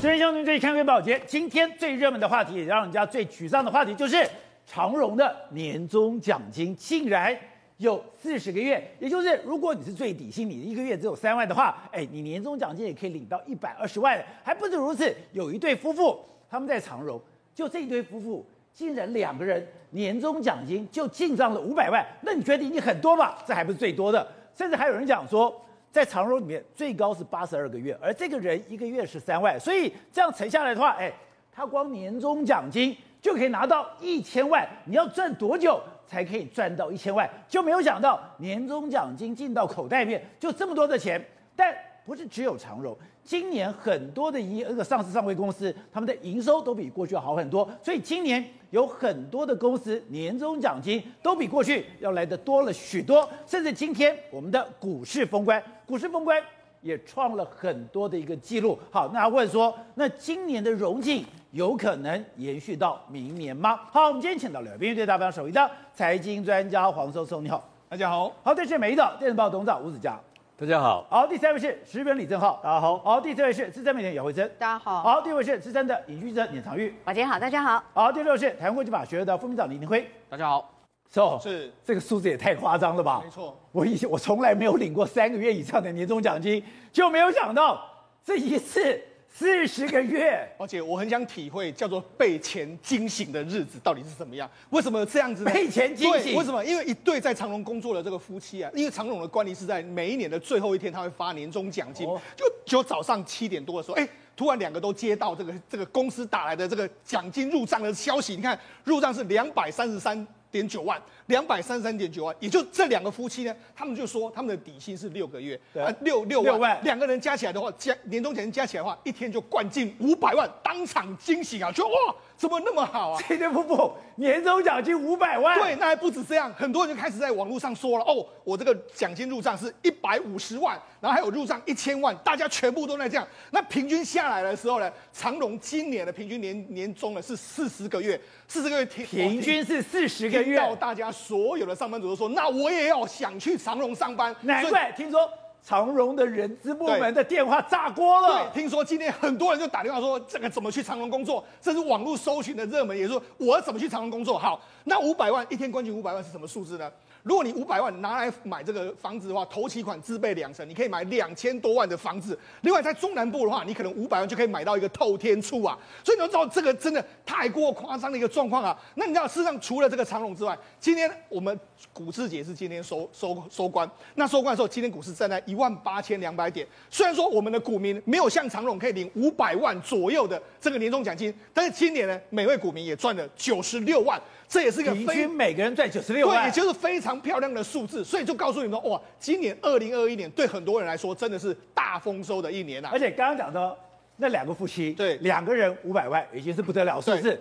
今天相对最看微保洁，今天最热门的话题，也让人家最沮丧的话题，就是长荣的年终奖金竟然有四十个月，也就是如果你是最底薪，你一个月只有三万的话，哎，你年终奖金也可以领到一百二十万。还不止如此，有一对夫妇，他们在长荣，就这一对夫妇，竟然两个人年终奖金就进账了五百万，那你觉得已经很多吧？这还不是最多的，甚至还有人讲说。在长荣里面最高是八十二个月，而这个人一个月是三万，所以这样乘下来的话，哎，他光年终奖金就可以拿到一千万。你要赚多久才可以赚到一千万？就没有想到年终奖金进到口袋里面就这么多的钱，但不是只有长荣，今年很多的一那个上市上柜公司，他们的营收都比过去好很多，所以今年。有很多的公司年终奖金都比过去要来的多了许多，甚至今天我们的股市封关，股市封关也创了很多的一个记录。好，那他问说，那今年的融景有可能延续到明年吗？好，我们今天请到了编辑大方首席的财经专家黄松松，你好，大家好。好，这是美丽岛电子报董事长吴子嘉。大家好，好，第三位是石原李正浩，大家好，好，第四位是资深媒体姚慧珍，大家好，好，第五位是资深的影剧记者腼长玉，宝杰好，大家好，好，第六位是台湾国际法学的副秘书长李宁辉，大家好，是、so, 是。这个数字也太夸张了吧？没错，我以前我从来没有领过三个月以上的年终奖金，就没有想到这一次。四十个月，而且我很想体会叫做被钱惊醒的日子到底是怎么样？为什么这样子呢？被钱惊醒？为什么？因为一对在长隆工作的这个夫妻啊，因为长隆的惯例是在每一年的最后一天，他会发年终奖金，哦、就就早上七点多的时候，哎，突然两个都接到这个这个公司打来的这个奖金入账的消息，你看入账是两百三十三点九万。两百三十三点九万，也就这两个夫妻呢，他们就说他们的底薪是六个月，啊六六万，万两个人加起来的话，加年终奖金加起来的话，一天就灌进五百万，当场惊醒啊，就哇，怎么那么好啊？这对夫妇年终奖金五百万，对，那还不止这样，很多人就开始在网络上说了，哦，我这个奖金入账是一百五十万，然后还有入账一千万，大家全部都在这样，那平均下来的时候呢，长荣今年的平均年年终呢是四十个月，四十个月平平均是四十个月，到大家。所有的上班族都说：“那我也要想去长荣上班。”难怪听说长荣的人资部门的电话炸锅了。对，听说今天很多人就打电话说：“这个怎么去长荣工作？”这是网络搜寻的热门，也说：“我要怎么去长荣工作？”好，那五百万一天关进五百万是什么数字呢？如果你五百万拿来买这个房子的话，头期款自备两成，你可以买两千多万的房子。另外在中南部的话，你可能五百万就可以买到一个透天厝啊。所以你要知道这个真的太过夸张的一个状况啊。那你知道事实上除了这个长荣之外，今天我们股市也是今天收收收官。那收官的时候，今天股市站在一万八千两百点。虽然说我们的股民没有像长荣可以领五百万左右的这个年终奖金，但是今年呢，每位股民也赚了九十六万。这也是一个平均每个人赚九十六万，对，也就是非常漂亮的数字，所以就告诉你们哇，今年二零二一年对很多人来说真的是大丰收的一年啊！而且刚刚讲的那两个夫妻，对，两个人五百万已经是不得了，是不是？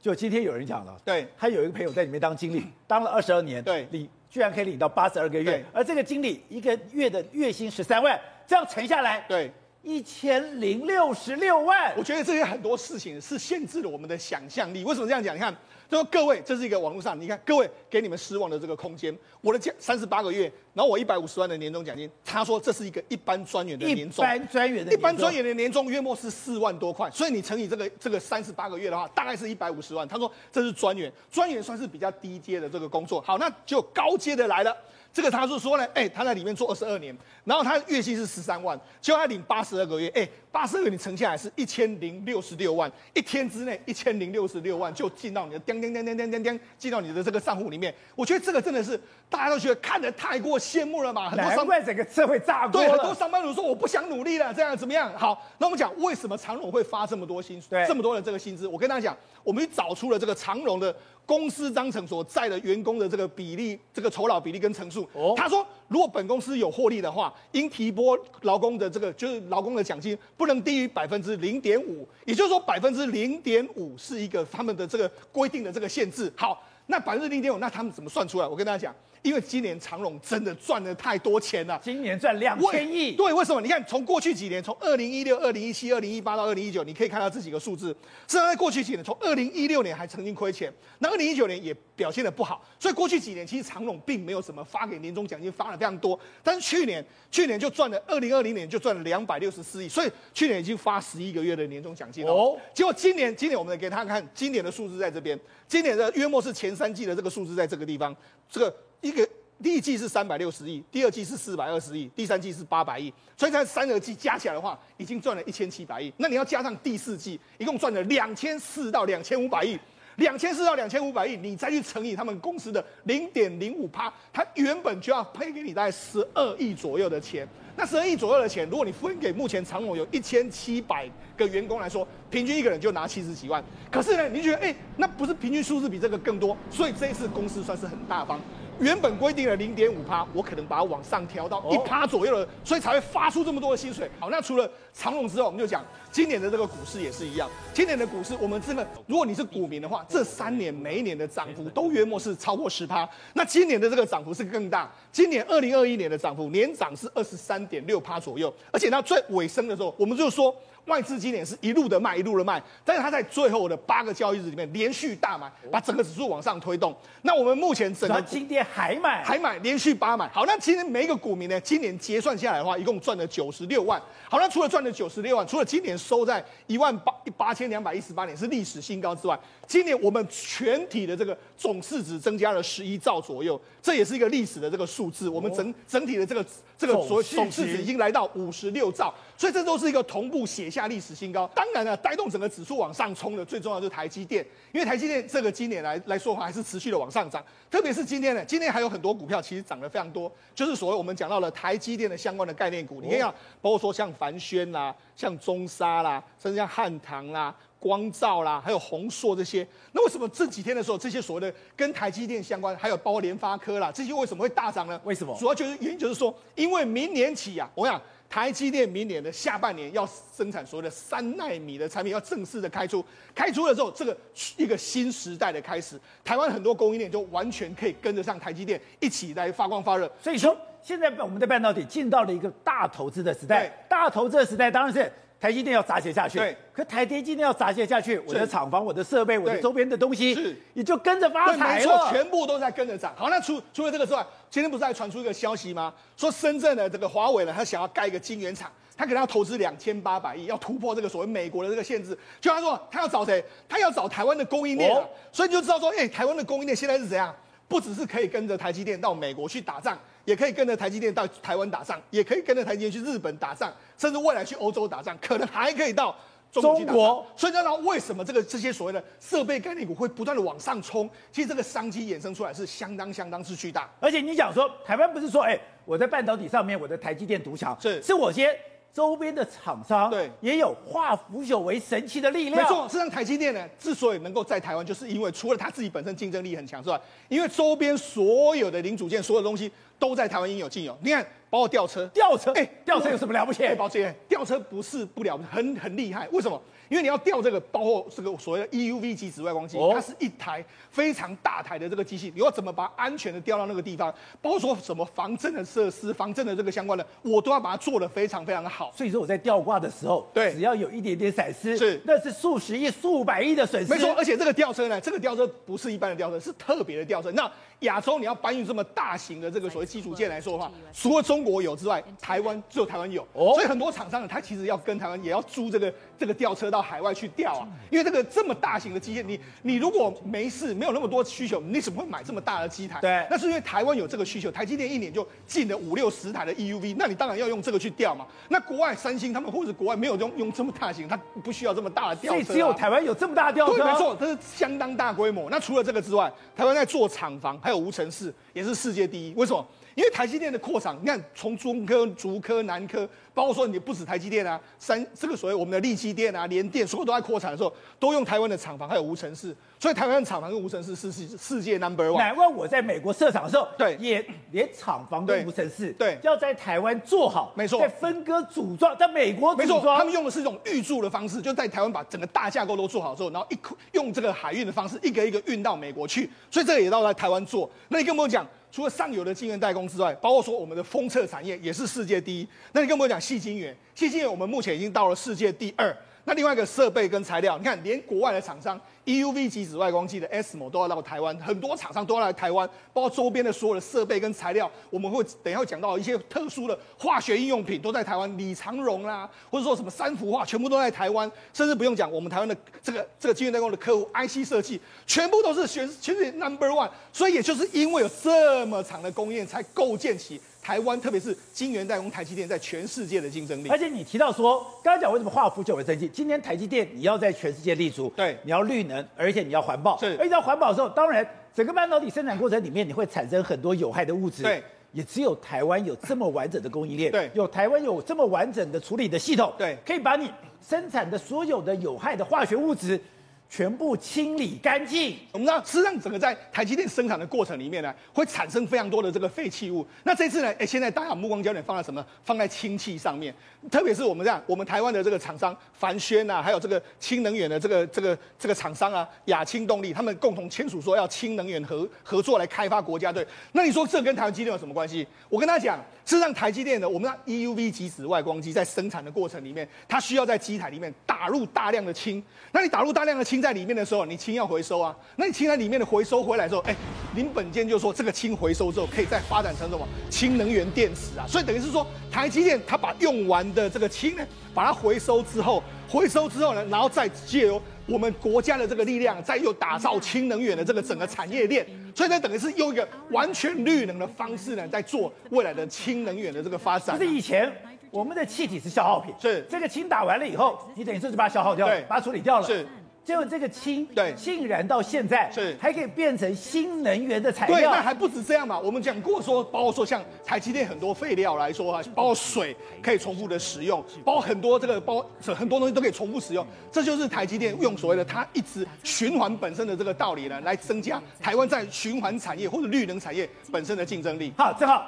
就今天有人讲了，对，他有一个朋友在里面当经理，当了二十二年，对，领居然可以领到八十二个月，而这个经理一个月的月薪十三万，这样乘下来，对。一千零六十六万，我觉得这些很多事情是限制了我们的想象力。为什么这样讲？你看，就说各位，这是一个网络上，你看各位给你们失望的这个空间。我的家三十八个月，然后我一百五十万的年终奖金，他说这是一个一般专员的年终，一般专员的一般专员的年终约莫是四万多块，所以你乘以这个这个三十八个月的话，大概是一百五十万。他说这是专员，专员算是比较低阶的这个工作。好，那就高阶的来了。这个他是说呢，哎、欸，他在里面做二十二年，然后他月薪是十三万，结果他领八十二个月，哎、欸，八十二个你乘下来是一千零六十六万，一天之内一千零六十六万就进到你的叮叮叮叮叮叮叮进到你的这个账户里面。我觉得这个真的是大家都觉得看得太过羡慕了嘛，很多上难怪整个社会炸锅了。对，很多上班族说我不想努力了，这样怎么样？好，那我们讲为什么长荣会发这么多薪水，这么多的这个薪资？我跟大家讲，我们去找出了这个长荣的。公司章程所在的员工的这个比例，这个酬劳比例跟层数，哦，他说，如果本公司有获利的话，应提拨劳工的这个就是劳工的奖金不能低于百分之零点五，也就是说百分之零点五是一个他们的这个规定的这个限制。好，那百分之零点五，那他们怎么算出来？我跟大家讲，因为今年长隆真的赚了太多钱了，今年赚两千亿。对，为什么？你看，从过去几年，从二零一六、二零一七、二零一八到二零一九，你可以看到这几个数字。甚至在过去几年，从二零一六年还曾经亏钱，那二零一九年也表现的不好。所以过去几年，其实长隆并没有什么发给年终奖金，发了非常多。但是去年，去年就赚了，二零二零年就赚了两百六十四亿，所以去年已经发十一个月的年终奖金了。哦，结果今年，今年我们来给大家看，今年的数字在这边，今年的约莫是前三季的这个数字在这个地方，这个一个。第一季是三百六十亿，第二季是四百二十亿，第三季是八百亿，所以在三个季加起来的话，已经赚了一千七百亿。那你要加上第四季，一共赚了两千四到两千五百亿，两千四到两千五百亿，你再去乘以他们公司的零点零五趴，它原本就要配给你大概十二亿左右的钱。那十二亿左右的钱，如果你分给目前长荣有一千七百个员工来说，平均一个人就拿七十几万。可是呢，你觉得哎，那不是平均数字比这个更多？所以这一次公司算是很大方。原本规定了零点五趴，我可能把它往上调到一趴左右了，所以才会发出这么多的薪水。好，那除了长隆之后，我们就讲今年的这个股市也是一样。今年的股市，我们真的，如果你是股民的话，这三年每一年的涨幅都约莫是超过十趴。那今年的这个涨幅是更大，今年二零二一年的涨幅年涨是二十三点六趴左右，而且到最尾声的时候，我们就说。外资今年是一路的卖，一路的卖，但是它在最后的八个交易日里面连续大买，把整个指数往上推动。那我们目前整个今天还买，还买，连续八买。好，那今天每一个股民呢，今年结算下来的话，一共赚了九十六万。好，那除了赚了九十六万，除了今年收在一万八八千两百一十八点是历史新高之外，今年我们全体的这个总市值增加了十一兆左右，这也是一个历史的这个数字。我们整整体的这个这个所谓总市值已经来到五十六兆，所以这都是一个同步写下。下历史新高，当然了，带动整个指数往上冲的最重要就是台积电，因为台积电这个今年来来说的话，还是持续的往上涨，特别是今天呢，今天还有很多股票其实涨得非常多，就是所谓我们讲到了台积电的相关的概念股，你看，包括说像凡轩啦、像中沙啦，甚至像汉唐啦、光照啦，还有宏硕这些，那为什么这几天的时候，这些所谓的跟台积电相关，还有包括联发科啦，这些为什么会大涨呢？为什么？主要就是原因就是说，因为明年起啊，我想。台积电明年的下半年要生产所谓的三纳米的产品，要正式的开出。开出了之后，这个一个新时代的开始，台湾很多供应链就完全可以跟得上台积电一起来发光发热。所以说，现在我们的半导体进到了一个大投资的时代。大投资的时代当然是。台积电要砸钱下去，对。可台积电要砸钱下去，我的厂房、我的设备、我的周边的东西，是，你就跟着发财了。没错，全部都在跟着涨。好，那除除了这个之外，今天不是还传出一个消息吗？说深圳的这个华为呢，他想要盖一个晶圆厂，他可能要投资两千八百亿，要突破这个所谓美国的这个限制。就他说，他要找谁？他要找台湾的供应链、哦、所以你就知道说，哎、欸，台湾的供应链现在是怎样？不只是可以跟着台积电到美国去打仗，也可以跟着台积电到台湾打仗，也可以跟着台积电去日本打仗，甚至未来去欧洲打仗，可能还可以到中国。所以，知道为什么这个这些所谓的设备概念股会不断的往上冲？其实这个商机衍生出来是相当相当之巨大。而且你讲说，台湾不是说，哎，我在半导体上面，我的台积电独强，是是我先。周边的厂商对也有化腐朽为神奇的力量。没错，实际上台积电呢，之所以能够在台湾，就是因为除了它自己本身竞争力很强之外，因为周边所有的零组件、所有的东西都在台湾应有尽有。你看，包括吊车，吊车，哎，吊车有什么了不起？哎，宝姐，吊车不是不了不起，很很厉害。为什么？因为你要吊这个，包括这个所谓的 EUV 级紫外光机，它是一台非常大台的这个机器，你要怎么把它安全的吊到那个地方？包括说什么防震的设施、防震的这个相关的，我都要把它做得非常非常的好。所以说我在吊挂的时候，对，只要有一点点闪失，是那是数十亿、数百亿的损失。没错，而且这个吊车呢，这个吊车不是一般的吊车，是特别的吊车。那亚洲你要搬运这么大型的这个所谓基础件来说的话，除了中国有之外，台湾只有台湾有。哦，所以很多厂商呢，他其实要跟台湾也要租这个这个吊车到海外去吊啊。因为这个这么大型的机械，你你如果没事，没有那么多需求，你怎么会买这么大的机台？对，那是因为台湾有这个需求，台积电一年就进了五六十台的 EUV，那你当然要用这个去吊嘛。那国外三星他们或者国外没有用用这么大型，它不需要这么大的吊车啊。所以只有台湾有这么大的吊车。对，没错，这是相当大规模。那除了这个之外，台湾在做厂房，还有无尘室，也是世界第一。为什么？因为台积电的扩厂，你看从中科、竹科、南科。包括说你不止台积电啊，三这个所谓我们的力积电啊、联电，所有都在扩产的时候，都用台湾的厂房还有无尘室，所以台湾的厂房跟无尘室是世世界 number one。难怪我在美国设厂的时候，对，也连厂房跟无尘室，对，要在台湾做好，没错，在分割组装，在美国组装，没错，他们用的是一种预铸的方式，就在台湾把整个大架构都做好之后，然后一用这个海运的方式，一个一个运到美国去，所以这个也到在台湾做。那你跟我讲？除了上游的晶圆代工之外，包括说我们的封测产业也是世界第一。那你跟我讲细晶圆，细晶圆我们目前已经到了世界第二。那另外一个设备跟材料，你看连国外的厂商。EUV 级紫外光机的 SMO 都要到台湾，很多厂商都要来台湾，包括周边的所有的设备跟材料，我们会等一下会讲到一些特殊的化学应用品都在台湾，李长荣啦，或者说什么三氟化，全部都在台湾，甚至不用讲，我们台湾的这个这个晶圆代工的客户 IC 设计，全部都是全全世界 number one，所以也就是因为有这么长的供应链，才构建起。台湾特别是晶圆代工，台积电在全世界的竞争力。而且你提到说，刚刚讲为什么化腐朽为生技？今天台积电你要在全世界立足，对，你要绿能，而且你要环保。是，而且要环保的时候，当然整个半导体生产过程里面，你会产生很多有害的物质。对，也只有台湾有这么完整的供应链，对，有台湾有这么完整的处理的系统，对，可以把你生产的所有的有害的化学物质。全部清理干净。我们知道，实际上整个在台积电生产的过程里面呢，会产生非常多的这个废弃物。那这次呢，哎，现在大家目光焦点放在什么？放在氢气上面。特别是我们这样，我们台湾的这个厂商凡宣呐，还有这个氢能源的这个这个这个厂商啊，亚氢动力，他们共同签署说要氢能源合合作来开发国家队。那你说这跟台湾积电有什么关系？我跟他讲，是让台积电的我们的 EUV 级紫外光机在生产的过程里面，它需要在机台里面打入大量的氢。那你打入大量的氢在里面的时候，你氢要回收啊。那你氢在里面的回收回来之后，哎，林本坚就说这个氢回收之后可以再发展成什么氢能源电池啊。所以等于是说台积电它把用完的这个氢呢，把它回收之后，回收之后呢，然后再借由我们国家的这个力量，再又打造氢能源的这个整个产业链。所以呢，等于是用一个完全绿能的方式呢，在做未来的氢能源的这个发展。就是以前。我们的气体是消耗品，是这个氢打完了以后，你等于说是把它消耗掉了，把它处理掉了。是，结果这个氢对竟然到现在是还可以变成新能源的材料。对，那还不止这样嘛？我们讲过说，包括说像台积电很多废料来说啊，包括水可以重复的使用，包括很多这个包很多东西都可以重复使用。这就是台积电用所谓的它一直循环本身的这个道理呢，来增加台湾在循环产业或者绿能产业本身的竞争力。好，正好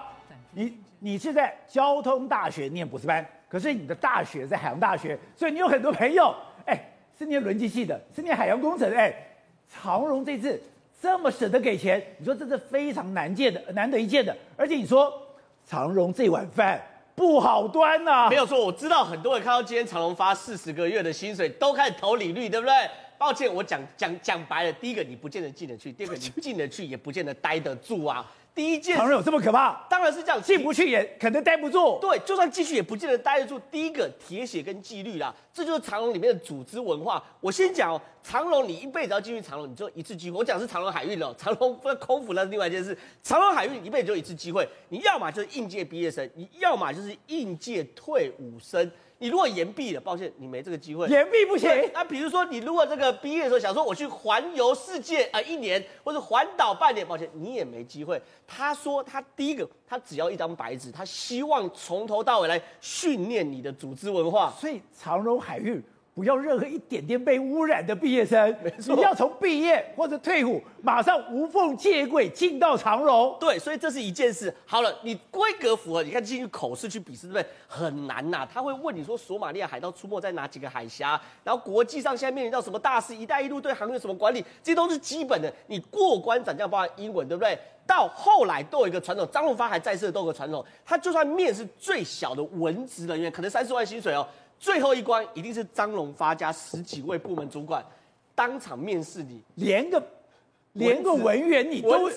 你。你是在交通大学念博士班，可是你的大学在海洋大学，所以你有很多朋友，哎，是念轮机系的，是念海洋工程，哎，长荣这次这么舍得给钱，你说这是非常难见的，难得一见的，而且你说长荣这碗饭不好端呐、啊，没有错，我知道很多人看到今天长荣发四十个月的薪水，都开始投履历，对不对？抱歉，我讲讲讲白了，第一个你不见得进得去，第二个你进得去也不见得待得住啊。第一件，长荣有这么可怕？当然是这样，进不去也可能待不住。对，就算进去也不见得待得住。第一个铁血跟纪律啦，这就是长隆里面的组织文化。我先讲哦，长隆你一辈子要进去长隆，你就一次机会。我讲是长隆海运哦，长隆不空服那是另外一件事。长隆海运一辈子就一次机会，你要么就是应届毕业生，你要么就是应届退伍生。你如果延毕了，抱歉，你没这个机会。延毕不行。那比如说，你如果这个毕业的时候想说我去环游世界啊、呃、一年，或者环岛半年，抱歉，你也没机会。他说他第一个，他只要一张白纸，他希望从头到尾来训练你的组织文化。所以长荣海运。不要任何一点点被污染的毕业生，你要从毕业或者退伍，马上无缝接轨进到长荣。对，所以这是一件事。好了，你规格符合，你看进去口试去笔试，对不对？很难呐、啊，他会问你说，索马利亚海盗出没在哪几个海峡？然后国际上现在面临到什么大事？一带一路对航运什么管理？这些都是基本的。你过关斩将，包含英文，对不对？到后来都有一个传统，张荣发还在世的都有个传统，他就算面试最小的文职人员，可能三十万薪水哦。最后一关一定是张荣发家十几位部门主管当场面试你，连个连个文员你都。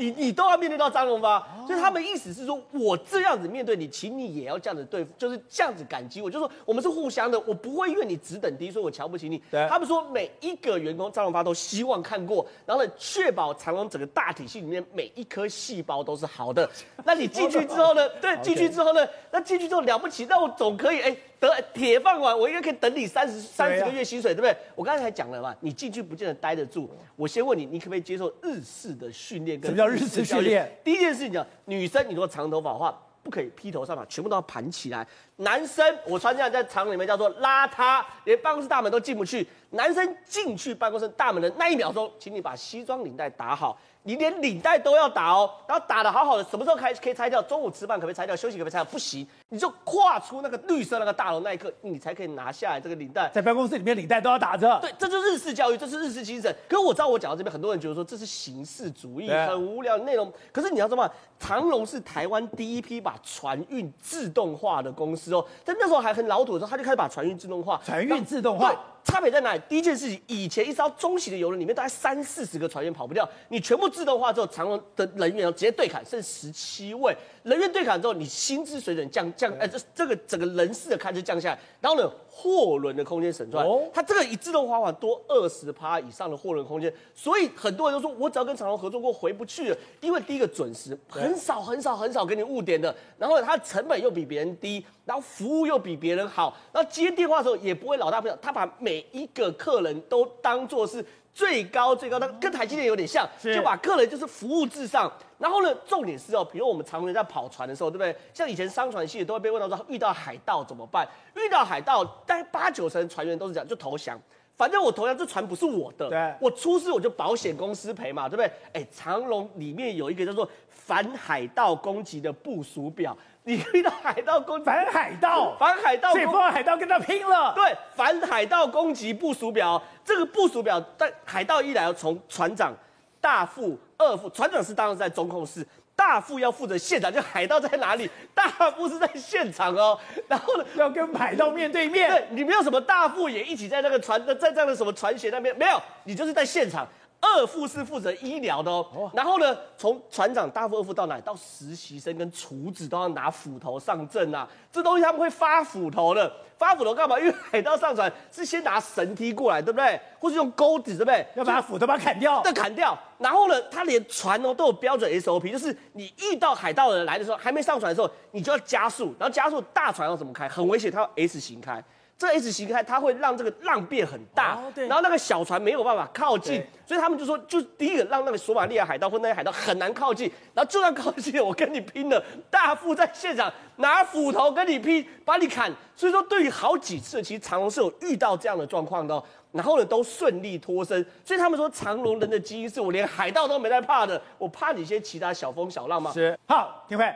你你都要面对到张荣发，所以他们意思是说，我这样子面对你，请你也要这样子对付，就是这样子感激我，就是说我们是互相的，我不会因为你只等低，所以我瞧不起你。对，他们说每一个员工张荣发都希望看过，然后呢，确保长隆整个大体系里面每一颗细胞都是好的。那你进去之后呢？对，进去之后呢？那进去之后了不起，那我总可以哎。得铁饭碗，我应该可以等你三十三十个月薪水，对不对？我刚才还讲了嘛，你进去不见得待得住。我先问你，你可不可以接受日式的训练？什么叫日式训练？第一件事情讲，女生你如果长头发的话，不可以披头散发，全部都要盘起来。男生我穿这样在厂里面叫做邋遢，连办公室大门都进不去。男生进去办公室大门的那一秒钟，请你把西装领带打好。你连领带都要打哦，然后打的好好的，什么时候开可以拆掉？中午吃饭可不可以拆掉？休息可不可以拆掉？不行，你就跨出那个绿色那个大楼那一刻，你才可以拿下来这个领带。在办公室里面，领带都要打着。对，这就是日式教育，这是日式精神。可是我知道，我讲到这边，很多人觉得说这是形式主义，很无聊的内容。可是你要知道吗？长荣是台湾第一批把船运自动化的公司哦，在那时候还很老土的时候，他就开始把船运自动化。船运自动化。差别在哪里？第一件事情，以前一艘中型的游轮里面大概三四十个船员跑不掉，你全部自动化之后，长荣的人员直接对砍，剩十七位人员对砍之后，你薪资水准降降，哎，这这个整个人事的开支降下来，然后呢，货轮的空间省出来，它这个以自动化化多二十趴以上的货轮空间，所以很多人都说，我只要跟长荣合作过回不去了，因为第一个准时，很少很少很少给你误点的，然后它的成本又比别人低。然后服务又比别人好，然后接电话的时候也不会老大不小，他把每一个客人都当做是最高最高的，跟台积电有点像，就把客人就是服务至上。然后呢，重点是哦，比如我们常人在跑船的时候，对不对？像以前商船系列都会被问到说，遇到海盗怎么办？遇到海盗，大概八九成船员都是这样，就投降。反正我投降，这船不是我的，对，我出事我就保险公司赔嘛，对不对？哎，长隆里面有一个叫做反海盗攻击的部署表。你遇到海盗攻击，反海盗，反海盗，所以碰到海盗跟他拼了。对，反海盗攻击部署表，这个部署表，但海盗一来要从船长、大副、二副，船长是当然在中控室，大副要负责现场，就海盗在哪里，大副是在现场哦。然后呢，要跟海盗面对面。对，你没有什么大副也一起在那个船，在这样的什么船舷那边，没有，你就是在现场。二副是负责医疗的哦，然后呢，从船长、大副、二副到哪里？到实习生跟厨子都要拿斧头上阵啊！这东西他们会发斧头的，发斧头干嘛？因为海盗上船是先拿绳梯过来，对不对？或是用钩子，对不对？要把斧头把它砍掉，再砍掉。然后呢，他连船哦都有标准 SOP，就是你遇到海盗的人来的时候，还没上船的时候，你就要加速，然后加速大船要怎么开？很危险，它要 S 型开。这 S 型开，它会让这个浪变很大，哦、然后那个小船没有办法靠近，所以他们就说，就第一个让那个索马利亚海盗或那些海盗很难靠近，然后就算靠近，我跟你拼了，大副在现场拿斧头跟你拼，把你砍。所以说，对于好几次，其实长隆是有遇到这样的状况的，然后呢都顺利脱身。所以他们说，长隆人的基因是我连海盗都没在怕的，我怕你些其他小风小浪吗？是。好，廷辉，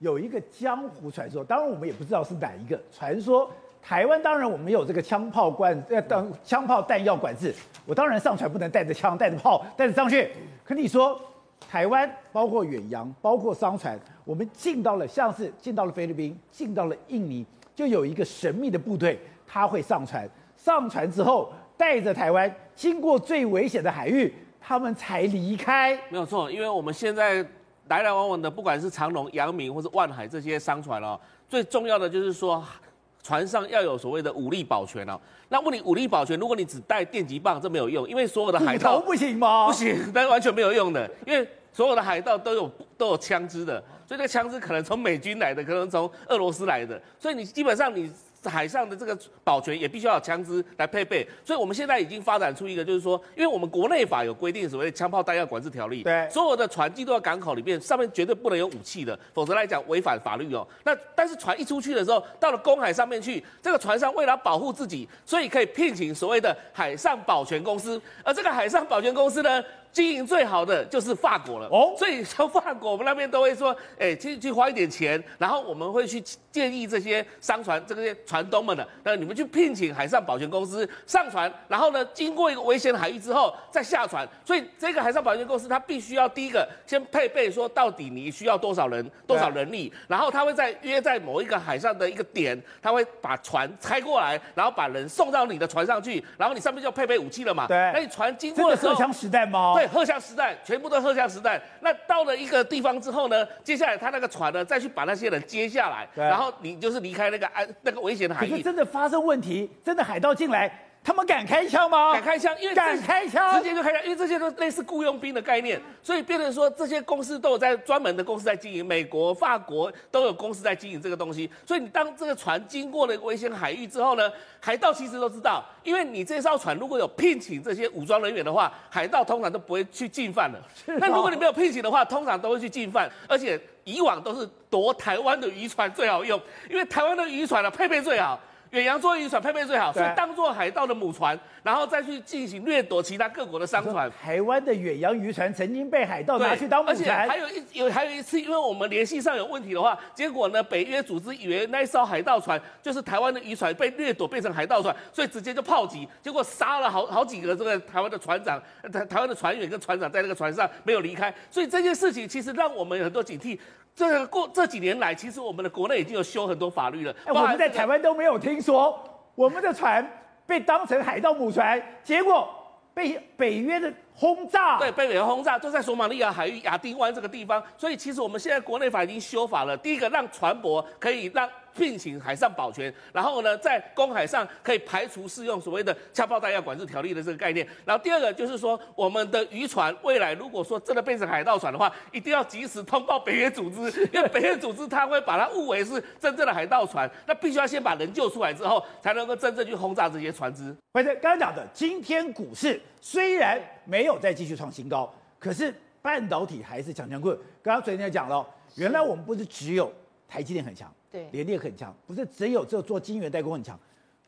有一个江湖传说，当然我们也不知道是哪一个传说。台湾当然我们有这个枪炮管，呃，当枪炮弹药管制，我当然上船不能带着枪、带着炮、带着上去。可你说，台湾包括远洋、包括商船，我们进到了像是进到了菲律宾、进到了印尼，就有一个神秘的部队，他会上船。上船之后，带着台湾经过最危险的海域，他们才离开。没有错，因为我们现在来来往往的，不管是长荣、阳明或是万海这些商船哦，最重要的就是说。船上要有所谓的武力保全哦。那问你武力保全，如果你只带电击棒，这没有用，因为所有的海盗不行吗？不行，但是完全没有用的，因为所有的海盗都有都有枪支的，所以这个枪支可能从美军来的，可能从俄罗斯来的，所以你基本上你。海上的这个保全也必须要有枪支来配备，所以我们现在已经发展出一个，就是说，因为我们国内法有规定所谓枪炮弹药管制条例，对，所有的船进到港口里面，上面绝对不能有武器的，否则来讲违反法律哦。那但是船一出去的时候，到了公海上面去，这个船上为了保护自己，所以可以聘请所谓的海上保全公司，而这个海上保全公司呢，经营最好的就是法国了哦，所以从法国我们那边都会说，哎，去去花一点钱，然后我们会去建议这些商船这些船东们的，那你们去聘请海上保全公司上船，然后呢，经过一个危险海域之后再下船。所以这个海上保全公司它必须要第一个先配备说到底你需要多少人多少人力，然后他会在约在某一个海上的一个点，他会把船开过来，然后把人送到你的船上去，然后你上面就配备武器了嘛。对，那你船经过的时候，荷枪实弹吗？对，荷枪实弹，全部都荷枪实弹。那到了一个地方之后呢，接下来他那个船呢再去把那些人接下来，然后你就是离开那个安那个危险的海域。可是真的发生问题，真的海盗进来。他们敢开枪吗？敢开枪，因为敢开枪，直接就开枪，因为这些都类似雇佣兵的概念，所以变成说这些公司都有在专门的公司在经营，美国、法国都有公司在经营这个东西。所以你当这个船经过了危险海域之后呢，海盗其实都知道，因为你这艘船如果有聘请这些武装人员的话，海盗通常都不会去进犯的。那如果你没有聘请的话，通常都会去进犯，而且以往都是夺台湾的渔船最好用，因为台湾的渔船呢配备最好。远洋作业渔船配备最好，所以当做海盗的母船，然后再去进行掠夺其他各国的商船。台湾的远洋渔船曾经被海盗拿去当母船，还有一有还有一次，因为我们联系上有问题的话，结果呢，北约组织以为那艘海盗船就是台湾的渔船被掠夺变成海盗船，所以直接就炮击，结果杀了好好几个这个台湾的船长、台 台湾的船员跟船长在那个船上没有离开，所以这件事情其实让我们有很多警惕。这个过这几年来，其实我们的国内已经有修很多法律了。我们在台湾都没有听说我们的船被当成海盗母船，结果被北约的轰炸。对，被北约轰炸，就在索马利亚海域亚丁湾这个地方。所以其实我们现在国内法已经修法了。第一个，让船舶可以让。聘请海上保全，然后呢，在公海上可以排除适用所谓的枪炮弹药管制条例的这个概念。然后第二个就是说，我们的渔船未来如果说真的变成海盗船的话，一定要及时通报北约组织，因为北约组织他会把它误为是真正的海盗船，那必须要先把人救出来之后，才能够真正去轰炸这些船只。或者刚刚讲的，今天股市虽然没有再继续创新高，可是半导体还是强强棍。刚刚昨天也讲了，原来我们不是只有台积电很强。对，联电很强，不是只有这做晶圆代工很强，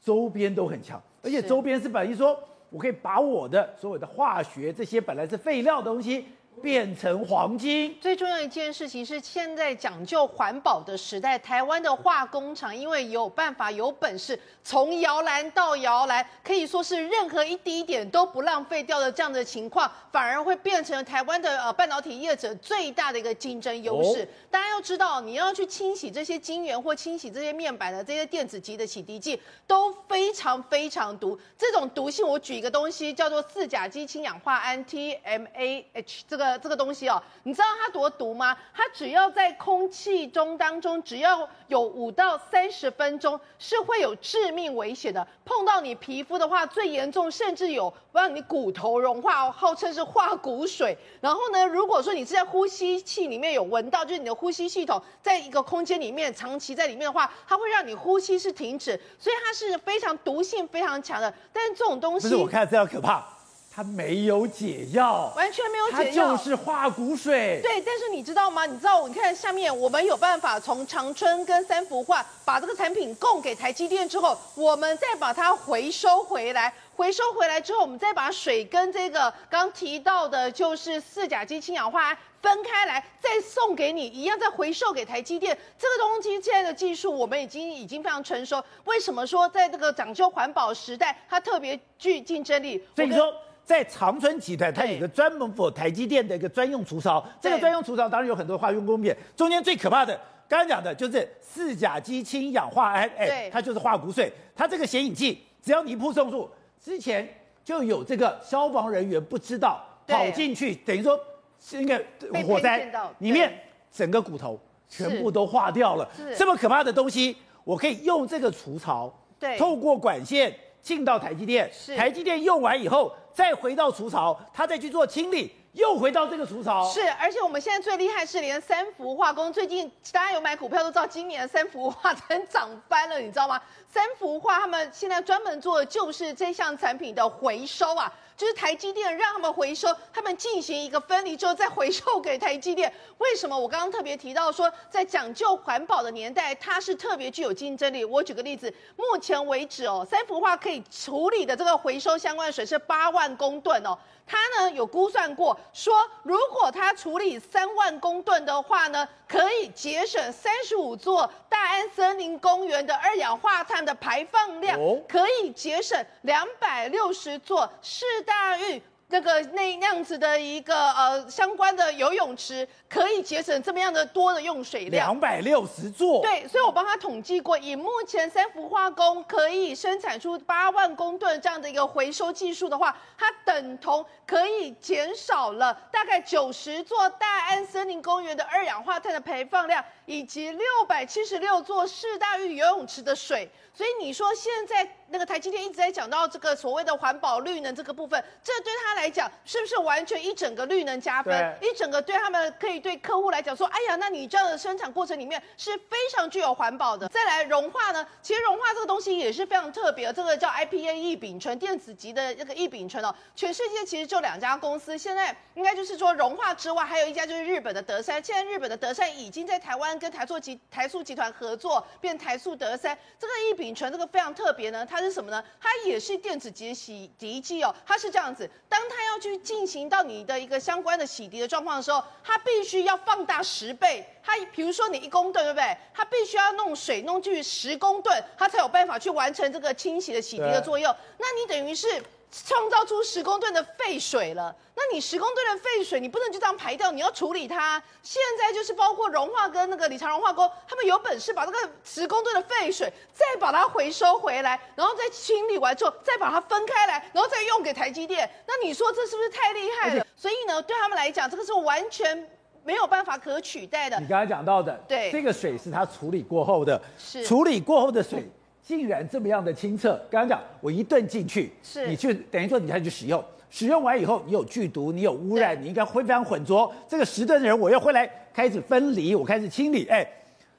周边都很强，而且周边是等于说，我可以把我的所有的化学这些本来是废料的东西。变成黄金。最重要一件事情是，现在讲究环保的时代，台湾的化工厂因为有办法、有本事，从摇篮到摇篮，可以说是任何一滴点都不浪费掉的这样的情况，反而会变成台湾的呃半导体业者最大的一个竞争优势。哦、大家要知道，你要去清洗这些晶圆或清洗这些面板的这些电子级的洗涤剂，都非常非常毒。这种毒性，我举一个东西叫做四甲基氢氧化銨 （TMAH） 这个。呃，这个东西哦，你知道它多毒吗？它只要在空气中当中，只要有五到三十分钟，是会有致命危险的。碰到你皮肤的话，最严重甚至有让你骨头融化，号称是化骨水。然后呢，如果说你是在呼吸器里面有闻到，就是你的呼吸系统在一个空间里面长期在里面的话，它会让你呼吸是停止，所以它是非常毒性非常强的。但是这种东西，不是我看这样可怕。它没有解药，完全没有解药，它就是化骨水。对，但是你知道吗？你知道，你看下面，我们有办法从长春跟三福化把这个产品供给台积电之后，我们再把它回收回来。回收回来之后，我们再把水跟这个刚提到的，就是四甲基氢氧化铵分开来，再送给你，一样再回收给台积电。这个东西现在的技术，我们已经已经非常成熟。为什么说在这个讲究环保时代，它特别具竞争力？所以说。在长春集团，它有一个专门 for 台积电的一个专用除槽。这个专用除槽当然有很多化学工业，中间最可怕的，刚刚讲的就是四甲基氢氧化铵，哎，它就是化骨水。它这个显影剂，只要你一扑送入，之前就有这个消防人员不知道跑进去，等于说是一个火灾里面，整个骨头全部都化掉了。这么可怕的东西，我可以用这个除槽，对，透过管线进到台积电，台积电用完以后。再回到除槽，他再去做清理，又回到这个除槽。是，而且我们现在最厉害是，连三福化工最近大家有买股票都知道，今年三福化成涨翻了，你知道吗？三福化他们现在专门做的就是这项产品的回收啊。就是台积电让他们回收，他们进行一个分离之后再回收给台积电。为什么？我刚刚特别提到说，在讲究环保的年代，它是特别具有竞争力。我举个例子，目前为止哦，三幅画可以处理的这个回收相关的水是八万公吨哦。他呢有估算过，说如果他处理三万公吨的话呢，可以节省三十五座大安森林公园的二氧化碳的排放量，可以节省两百六十座市大运。这个那那样子的一个呃相关的游泳池，可以节省这么样的多的用水量，两百六十座。对，所以我帮他统计过，以目前三氟化工可以生产出八万公吨这样的一个回收技术的话，它等同可以减少了大概九十座大安森林公园的二氧化碳的排放量。以及六百七十六座世大运游泳池的水。所以你说现在那个台积电一直在讲到这个所谓的环保绿能这个部分，这对他来讲是不是完全一整个绿能加分？一整个对他们可以对客户来讲说，哎呀，那你这样的生产过程里面是非常具有环保的。再来融化呢，其实融化这个东西也是非常特别的，这个叫 IPA 异丙醇电子级的这个异丙醇哦，全世界其实就两家公司，现在应该就是说融化之外，还有一家就是日本的德山。现在日本的德山已经在台湾跟台塑集台塑集团合作，变台塑德三这个异丙。丙醇这个非常特别呢，它是什么呢？它也是电子级洗涤剂哦。它是这样子，当它要去进行到你的一个相关的洗涤的状况的时候，它必须要放大十倍。它比如说你一公吨，对不对？它必须要弄水弄去十公吨，它才有办法去完成这个清洗的洗涤的作用。那你等于是。创造出十公吨的废水了，那你十公吨的废水，你不能就这样排掉，你要处理它。现在就是包括融化跟那个理查融化工，他们有本事把这个十公吨的废水再把它回收回来，然后再清理完之后再把它分开来，然后再用给台积电。那你说这是不是太厉害了？所以呢，对他们来讲，这个是完全没有办法可取代的。你刚才讲到的，对，这个水是它处理过后的，是处理过后的水。竟然这么样的清澈，刚刚讲我一顿进去，是。你去等于说你才去使用，使用完以后你有剧毒，你有污染，你应该会非常浑浊。这个十吨的人我又回来开始分离，我开始清理，哎，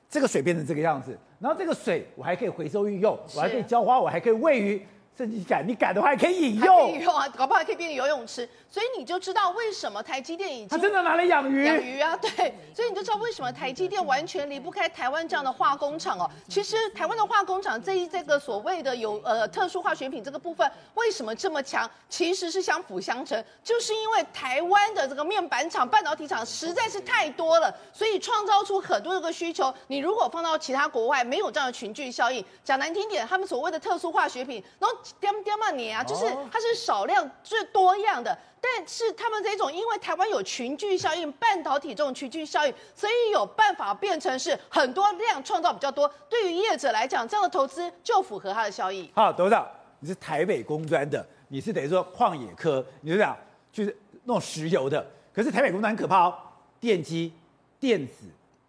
这个水变成这个样子，然后这个水我还可以回收运用，我还可以浇花，我还可以喂鱼。甚至改你改的话还可以饮用，可以用啊，搞不好还可以变成游泳池，所以你就知道为什么台积电已经它真的拿来养鱼养鱼啊，对，所以你就知道为什么台积电完全离不开台湾这样的化工厂哦。其实台湾的化工厂这一这个所谓的有呃特殊化学品这个部分为什么这么强，其实是相辅相成，就是因为台湾的这个面板厂、半导体厂实在是太多了，所以创造出很多这个需求。你如果放到其他国外，没有这样的群聚效应，讲难听点，他们所谓的特殊化学品，然后。点点嘛你啊，就是它是少量最多样的，但是他们这种因为台湾有群聚效应，半导体这种群聚效应，所以有办法变成是很多量创造比较多。对于业者来讲，这样的投资就符合它的效益。好，董事长，你是台北工专的，你是等于说矿冶科，你是这样就是弄石油的。可是台北工专很可怕哦，电机、电子、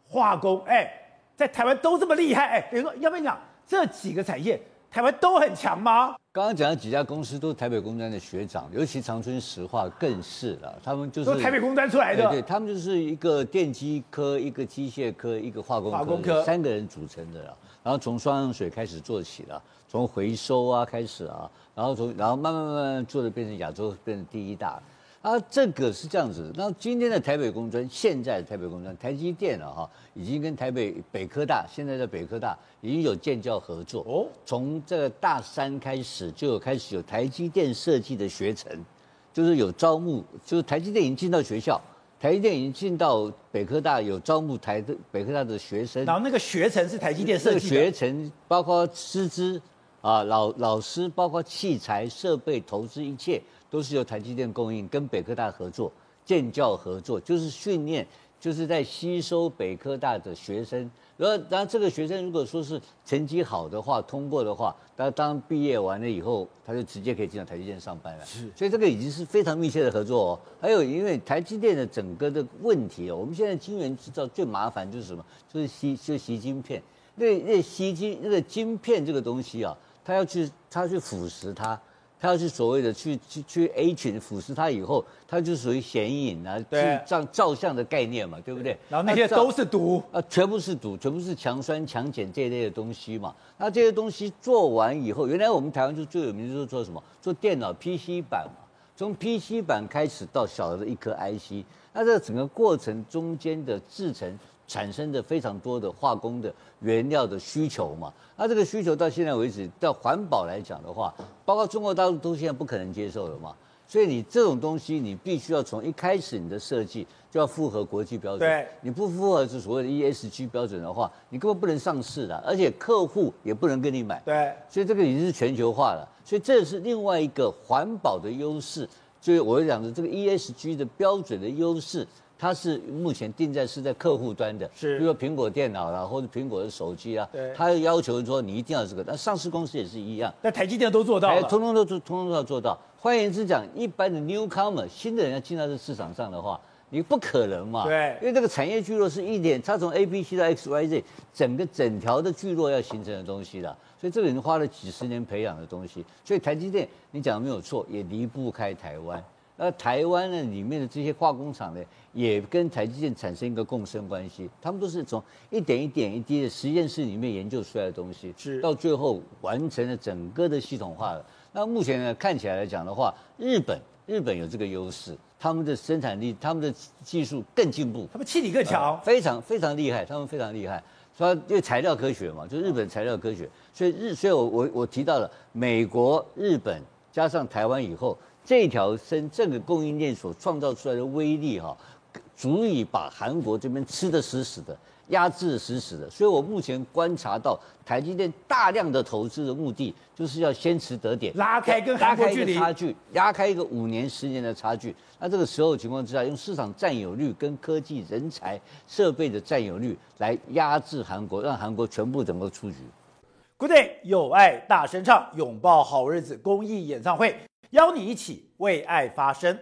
化工，哎，在台湾都这么厉害，哎，等于说要不要讲这几个产业？台湾都很强吗？刚刚讲的几家公司都是台北工专的学长，尤其长春石化更是了。他们就是都台北工专出来的，对，对他们就是一个电机科、一个机械科、一个化工科，化工科三个人组成的了。然后从双氧水开始做起了，从回收啊开始啊，然后从然后慢慢慢慢做的变成亚洲变成第一大。啊，这个是这样子。那今天的台北工专，现在的台北工专，台积电了哈，已经跟台北北科大，现在的北科大已经有建教合作哦。从这个大三开始就有开始有台积电设计的学程，就是有招募，就是台积电已经进到学校，台积电已经进到北科大有招募台的北科大的学生。然后那个学程是台积电设计的。这个学程包括师资啊，老老师，包括器材设备投资一切。都是由台积电供应，跟北科大合作，建教合作，就是训练，就是在吸收北科大的学生。然后，然后这个学生如果说是成绩好的话，通过的话，他当毕业完了以后，他就直接可以进到台积电上班了。是，所以这个已经是非常密切的合作哦。还有，因为台积电的整个的问题哦，我们现在晶圆制造最麻烦就是什么？就是吸，就吸晶片。那那吸晶那个晶片这个东西啊，它要去，它要去腐蚀它。它要是所谓的去去去 A 群腐蚀它以后，它就属于显影啊，去照照相的概念嘛，对不对？然后那些都是毒啊，全部是毒，全部是强酸强碱这一类的东西嘛。那这些东西做完以后，原来我们台湾就最有名的就是做什么？做电脑 PC 板嘛。从 PC 板开始到小的一颗 IC，那这整个过程中间的制程。产生的非常多的化工的原料的需求嘛，那这个需求到现在为止，到环保来讲的话，包括中国大陆都现在不可能接受了嘛，所以你这种东西你必须要从一开始你的设计就要符合国际标准，对，你不符合是所谓的 ESG 标准的话，你根本不能上市的，而且客户也不能跟你买，对，所以这个已经是全球化了，所以这是另外一个环保的优势，所以我讲的这个 ESG 的标准的优势。它是目前定在是在客户端的，是，比如说苹果电脑啦，或者苹果的手机啊，对，它要求说你一定要这个，那上市公司也是一样，那台积电都做到了，通通都做，通通都要做到。换言之讲，一般的 newcomer 新的人要进到这市场上的话，你不可能嘛？对，因为这个产业聚落是一点，它从 A、B、C 到 X、Y、Z，整个整条的聚落要形成的东西的，所以这个人花了几十年培养的东西。所以台积电，你讲的没有错，也离不开台湾。那台湾呢，里面的这些化工厂呢，也跟台积电产生一个共生关系。他们都是从一点一点一滴的实验室里面研究出来的东西，是到最后完成了整个的系统化了。那目前呢，看起来来讲的话，日本日本有这个优势。他们的生产力，他们的技术更进步，他们气体更强，呃，非常非常厉害，他们非常厉害。所以因为材料科学嘛，就日本材料科学，所以日，所以我我我提到了美国、日本加上台湾以后，这条生这个供应链所创造出来的威力哈，足以把韩国这边吃得死死的。压制死死的，所以我目前观察到台积电大量的投资的目的，就是要先持得点，拉开跟韩国距离差距，拉开一个五年、十年的差距。那这个时候情况之下，用市场占有率跟科技人才、设备的占有率来压制韩国，让韩国全部整个出局。Good day，有爱大声唱，拥抱好日子公益演唱会，邀你一起为爱发声。